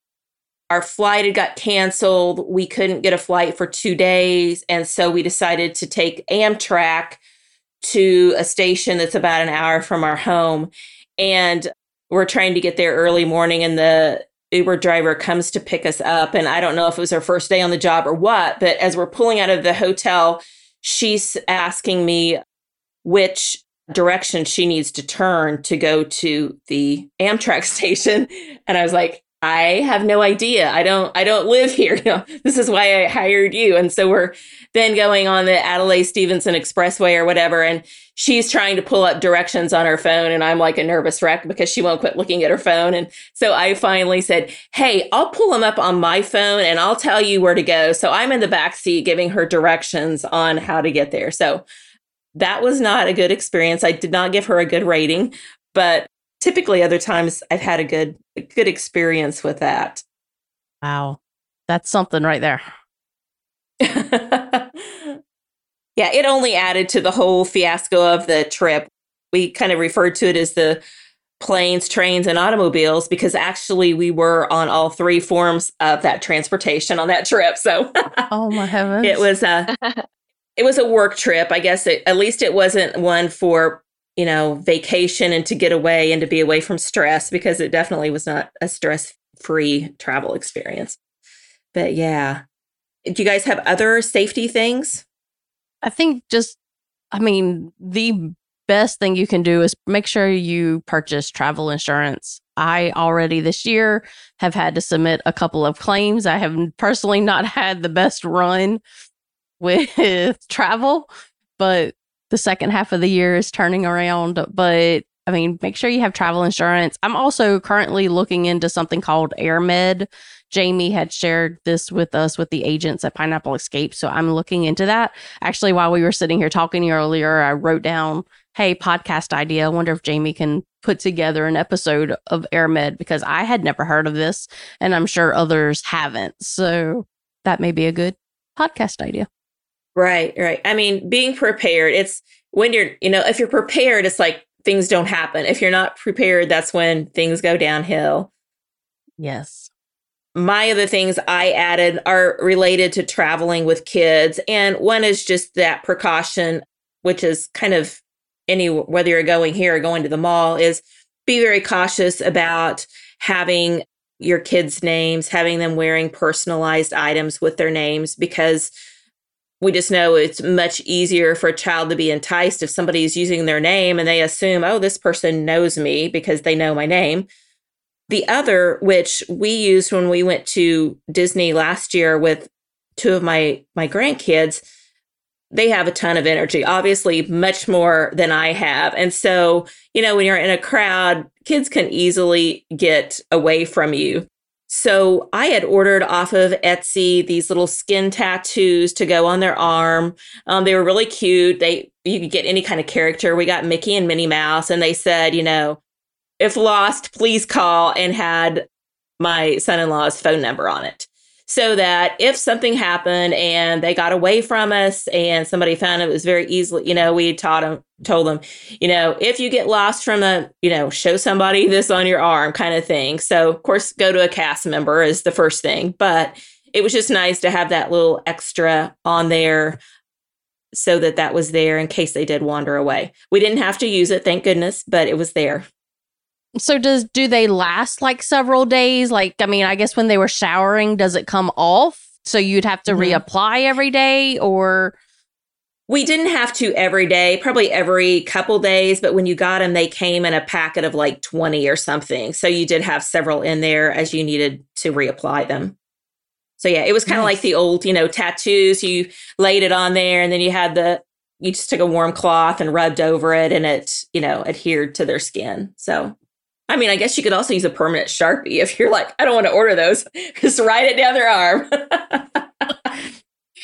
Speaker 2: our flight had got canceled. We couldn't get a flight for two days. And so we decided to take Amtrak to a station that's about an hour from our home. And we're trying to get there early morning, and the Uber driver comes to pick us up. And I don't know if it was our first day on the job or what, but as we're pulling out of the hotel, she's asking me which direction she needs to turn to go to the Amtrak station. And I was like, I have no idea. I don't I don't live here. You know, this is why I hired you. And so we're then going on the Adlai Stevenson Expressway or whatever. And she's trying to pull up directions on her phone. And I'm like a nervous wreck because she won't quit looking at her phone. And so I finally said, Hey, I'll pull them up on my phone and I'll tell you where to go. So I'm in the back seat giving her directions on how to get there. So that was not a good experience. I did not give her a good rating, but typically other times I've had a good a good experience with that.
Speaker 3: Wow. That's something right there.
Speaker 2: yeah, it only added to the whole fiasco of the trip. We kind of referred to it as the planes, trains, and automobiles because actually we were on all three forms of that transportation on that trip. So,
Speaker 3: oh my heavens,
Speaker 2: it was a it was a work trip. I guess it, at least it wasn't one for you know vacation and to get away and to be away from stress because it definitely was not a stress free travel experience. But yeah, do you guys have other safety things?
Speaker 3: I think just, I mean, the best thing you can do is make sure you purchase travel insurance. I already this year have had to submit a couple of claims. I have personally not had the best run with travel, but the second half of the year is turning around. But I mean, make sure you have travel insurance. I'm also currently looking into something called AirMed. Jamie had shared this with us with the agents at Pineapple Escape. So I'm looking into that. Actually, while we were sitting here talking earlier, I wrote down, hey, podcast idea. I wonder if Jamie can put together an episode of AirMed because I had never heard of this and I'm sure others haven't. So that may be a good podcast idea.
Speaker 2: Right, right. I mean, being prepared, it's when you're, you know, if you're prepared, it's like things don't happen. If you're not prepared, that's when things go downhill.
Speaker 3: Yes.
Speaker 2: My other things I added are related to traveling with kids. And one is just that precaution, which is kind of any, whether you're going here or going to the mall, is be very cautious about having your kids' names, having them wearing personalized items with their names because we just know it's much easier for a child to be enticed if somebody is using their name and they assume, oh, this person knows me because they know my name. The other, which we used when we went to Disney last year with two of my my grandkids, they have a ton of energy, obviously much more than I have. And so, you know, when you're in a crowd, kids can easily get away from you. So I had ordered off of Etsy these little skin tattoos to go on their arm. Um, they were really cute. They you could get any kind of character. We got Mickey and Minnie Mouse, and they said, you know, if lost, please call, and had my son-in-law's phone number on it so that if something happened and they got away from us and somebody found it, it was very easily, you know, we taught them, told them, you know, if you get lost from a, you know, show somebody this on your arm kind of thing. So, of course, go to a cast member is the first thing, but it was just nice to have that little extra on there so that that was there in case they did wander away. We didn't have to use it, thank goodness, but it was there.
Speaker 3: So does do they last like several days? Like I mean, I guess when they were showering, does it come off? So you'd have to mm-hmm. reapply every day or
Speaker 2: we didn't have to every day, probably every couple days, but when you got them, they came in a packet of like 20 or something. So you did have several in there as you needed to reapply them. So yeah, it was kind of nice. like the old, you know, tattoos. You laid it on there and then you had the, you just took a warm cloth and rubbed over it and it, you know, adhered to their skin. So I mean, I guess you could also use a permanent Sharpie if you're like, I don't want to order those. Just write it down their arm.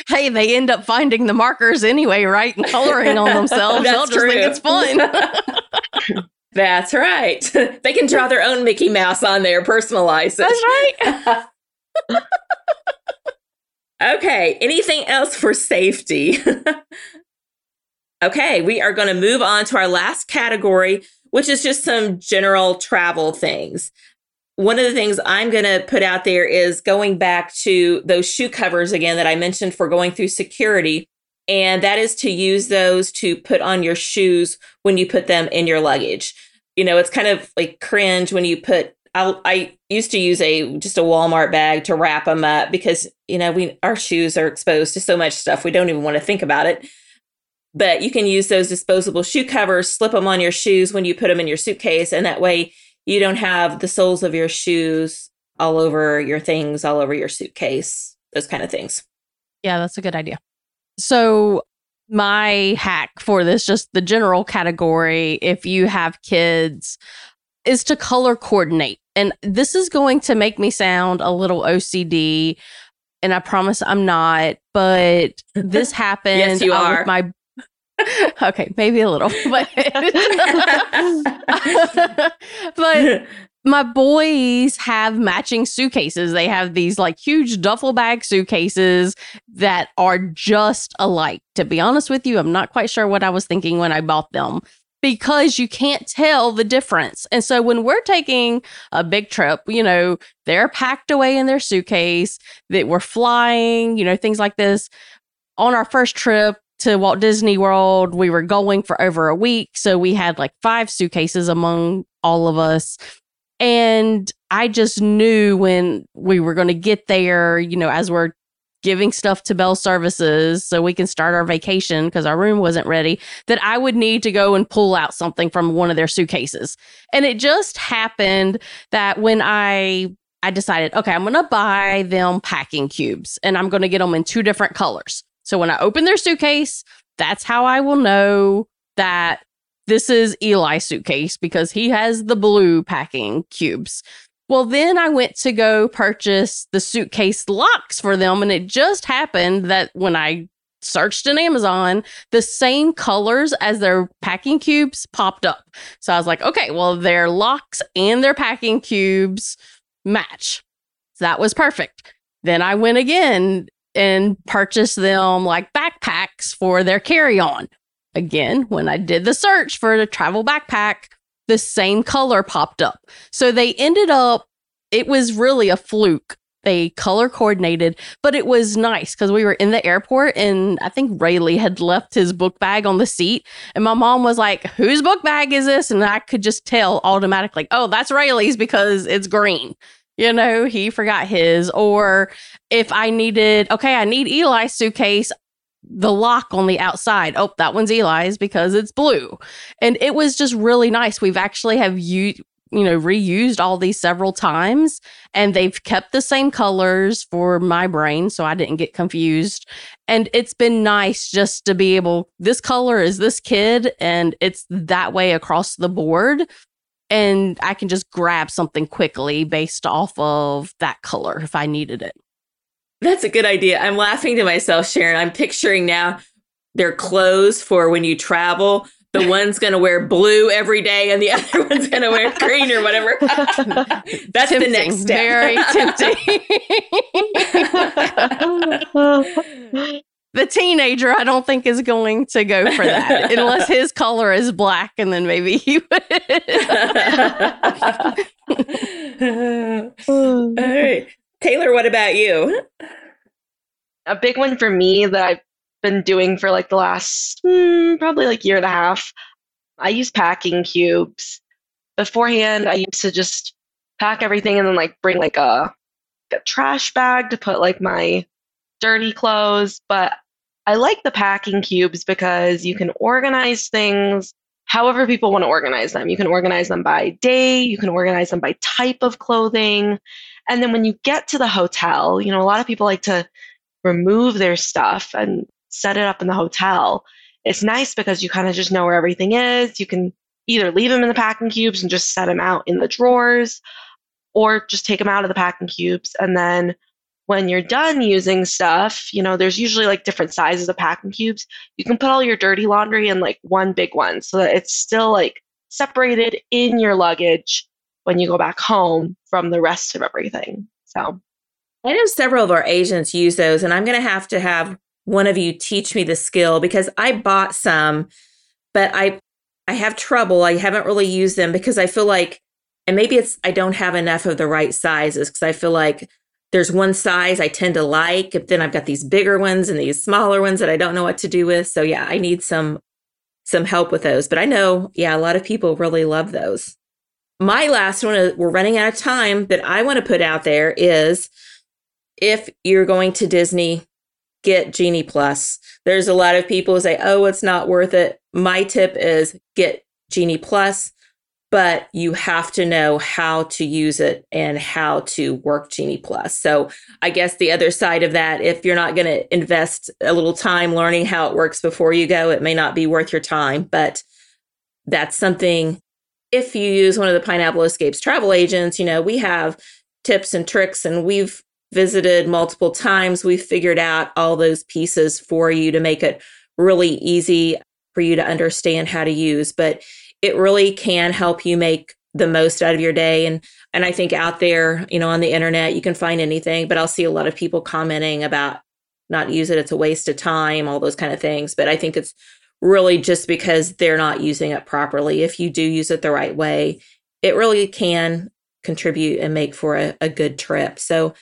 Speaker 3: hey, they end up finding the markers anyway, right? And coloring on themselves. They'll just true. think it's fun.
Speaker 2: That's right. They can draw their own Mickey Mouse on there, personalize
Speaker 3: it. That's
Speaker 2: right. okay. Anything else for safety? okay. We are going to move on to our last category, which is just some general travel things. One of the things I'm going to put out there is going back to those shoe covers again that I mentioned for going through security. And that is to use those to put on your shoes when you put them in your luggage. You know, it's kind of like cringe when you put I, I used to use a just a Walmart bag to wrap them up because you know we our shoes are exposed to so much stuff we don't even want to think about it. But you can use those disposable shoe covers, slip them on your shoes when you put them in your suitcase. And that way you don't have the soles of your shoes all over your things, all over your suitcase, those kind of things.
Speaker 3: Yeah, that's a good idea. So, my hack for this, just the general category, if you have kids, is to color coordinate. And this is going to make me sound a little OCD, and I promise I'm not, but this happened
Speaker 2: yes, you
Speaker 3: uh,
Speaker 2: are.
Speaker 3: with my okay, maybe a little, but but my boys have matching suitcases. They have these like huge duffel bag suitcases that are just alike. To be honest with you, I'm not quite sure what I was thinking when I bought them because you can't tell the difference. And so when we're taking a big trip, you know, they're packed away in their suitcase, that we're flying, you know, things like this. On our first trip, to Walt Disney World. We were going for over a week. So we had like five suitcases among all of us. And I just knew when we were going to get there, you know, as we're giving stuff to Bell Services so we can start our vacation because our room wasn't ready, that I would need to go and pull out something from one of their suitcases. And it just happened that when I I decided, okay, I'm going to buy them packing cubes and I'm going to get them in two different colors. So when I open their suitcase, that's how I will know that this is Eli's suitcase because he has the blue packing cubes. Well, then I went to go purchase the suitcase locks for them. And it just happened that when I searched in Amazon, the same colors as their packing cubes popped up. So I was like, okay, well, their locks and their packing cubes match. So that was perfect. Then I went again and purchase them like backpacks for their carry on. Again, when I did the search for a travel backpack, the same color popped up. So they ended up, it was really a fluke. They color coordinated, but it was nice because we were in the airport and I think Rayleigh had left his book bag on the seat. And my mom was like, Whose book bag is this? And I could just tell automatically, Oh, that's Rayleigh's because it's green you know, he forgot his. Or if I needed, okay, I need Eli's suitcase, the lock on the outside. Oh, that one's Eli's because it's blue. And it was just really nice. We've actually have you you know reused all these several times and they've kept the same colors for my brain so I didn't get confused and it's been nice just to be able this color is this kid and it's that way across the board and I can just grab something quickly based off of that color if I needed it.
Speaker 2: That's a good idea. I'm laughing to myself, Sharon. I'm picturing now their clothes for when you travel. The one's going to wear blue every day, and the other one's going to wear green or whatever. That's
Speaker 3: tempting,
Speaker 2: the next step.
Speaker 3: Very tempting. The teenager I don't think is going to go for that unless his color is black and then maybe he
Speaker 2: would. All right. Taylor, what about you?
Speaker 4: A big one for me that I've been doing for like the last mm, probably like year and a half. I use packing cubes. Beforehand, I used to just pack everything and then like bring like a, a trash bag to put like my dirty clothes, but I like the packing cubes because you can organize things however people want to organize them. You can organize them by day, you can organize them by type of clothing. And then when you get to the hotel, you know, a lot of people like to remove their stuff and set it up in the hotel. It's nice because you kind of just know where everything is. You can either leave them in the packing cubes and just set them out in the drawers or just take them out of the packing cubes and then when you're done using stuff, you know, there's usually like different sizes of packing cubes. You can put all your dirty laundry in like one big one so that it's still like separated in your luggage when you go back home from the rest of everything. So
Speaker 2: I know several of our agents use those, and I'm going to have to have one of you teach me the skill because I bought some, but I I have trouble. I haven't really used them because I feel like, and maybe it's I don't have enough of the right sizes because I feel like there's one size I tend to like, but then I've got these bigger ones and these smaller ones that I don't know what to do with. So yeah, I need some some help with those. But I know, yeah, a lot of people really love those. My last one, uh, we're running out of time, that I want to put out there is if you're going to Disney, get Genie Plus. There's a lot of people who say, oh, it's not worth it. My tip is get Genie Plus, but you have to know how to use it and how to work Genie Plus. So I guess the other side of that, if you're not going to invest a little time learning how it works before you go, it may not be worth your time. But that's something if you use one of the Pineapple Escapes travel agents, you know, we have tips and tricks and we've visited multiple times. We've figured out all those pieces for you to make it really easy for you to understand how to use. But it really can help you make the most out of your day and and I think out there, you know, on the internet you can find anything, but I'll see a lot of people commenting about not use it, it's a waste of time, all those kind of things, but I think it's really just because they're not using it properly. If you do use it the right way, it really can contribute and make for a, a good trip. So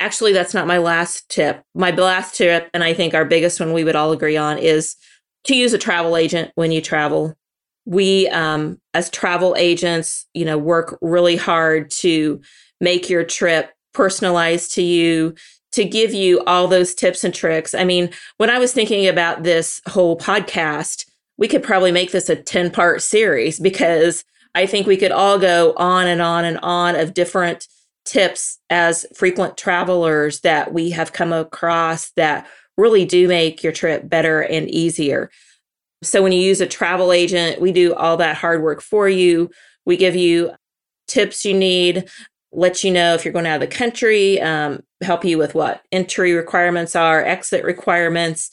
Speaker 2: actually that's not my last tip. My last tip and I think our biggest one we would all agree on is to use a travel agent when you travel we um, as travel agents you know work really hard to make your trip personalized to you to give you all those tips and tricks. I mean when i was thinking about this whole podcast we could probably make this a 10 part series because i think we could all go on and on and on of different tips as frequent travelers that we have come across that really do make your trip better and easier so when you use a travel agent, we do all that hard work for you. We give you tips you need, let you know if you're going out of the country, um, help you with what entry requirements are, exit requirements.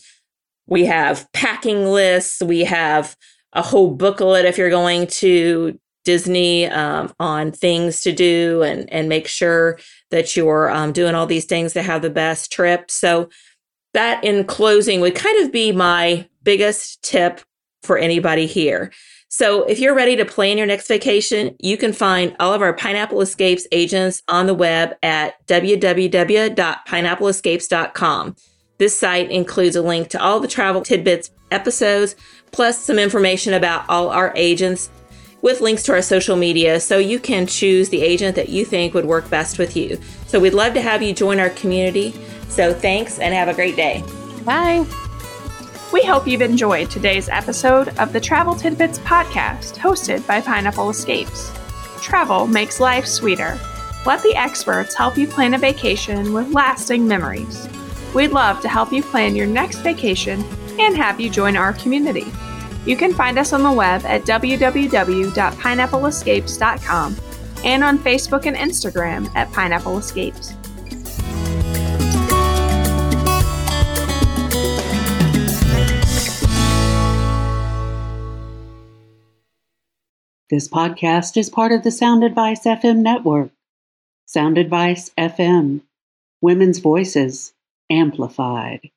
Speaker 2: We have packing lists. We have a whole booklet if you're going to Disney um, on things to do and and make sure that you're um, doing all these things to have the best trip. So that in closing would kind of be my biggest tip for anybody here. So if you're ready to plan your next vacation, you can find all of our Pineapple Escapes agents on the web at www.pineappleescapes.com. This site includes a link to all the travel tidbits episodes, plus some information about all our agents with links to our social media so you can choose the agent that you think would work best with you. So we'd love to have you join our community. So thanks and have a great day.
Speaker 3: Bye.
Speaker 1: We hope you've enjoyed today's episode of the Travel Tidbits podcast hosted by Pineapple Escapes. Travel makes life sweeter. Let the experts help you plan a vacation with lasting memories. We'd love to help you plan your next vacation and have you join our community. You can find us on the web at www.pineappleescapes.com and on Facebook and Instagram at Pineapple Escapes.
Speaker 5: This podcast is part of the Sound Advice FM network. Sound Advice FM, women's voices amplified.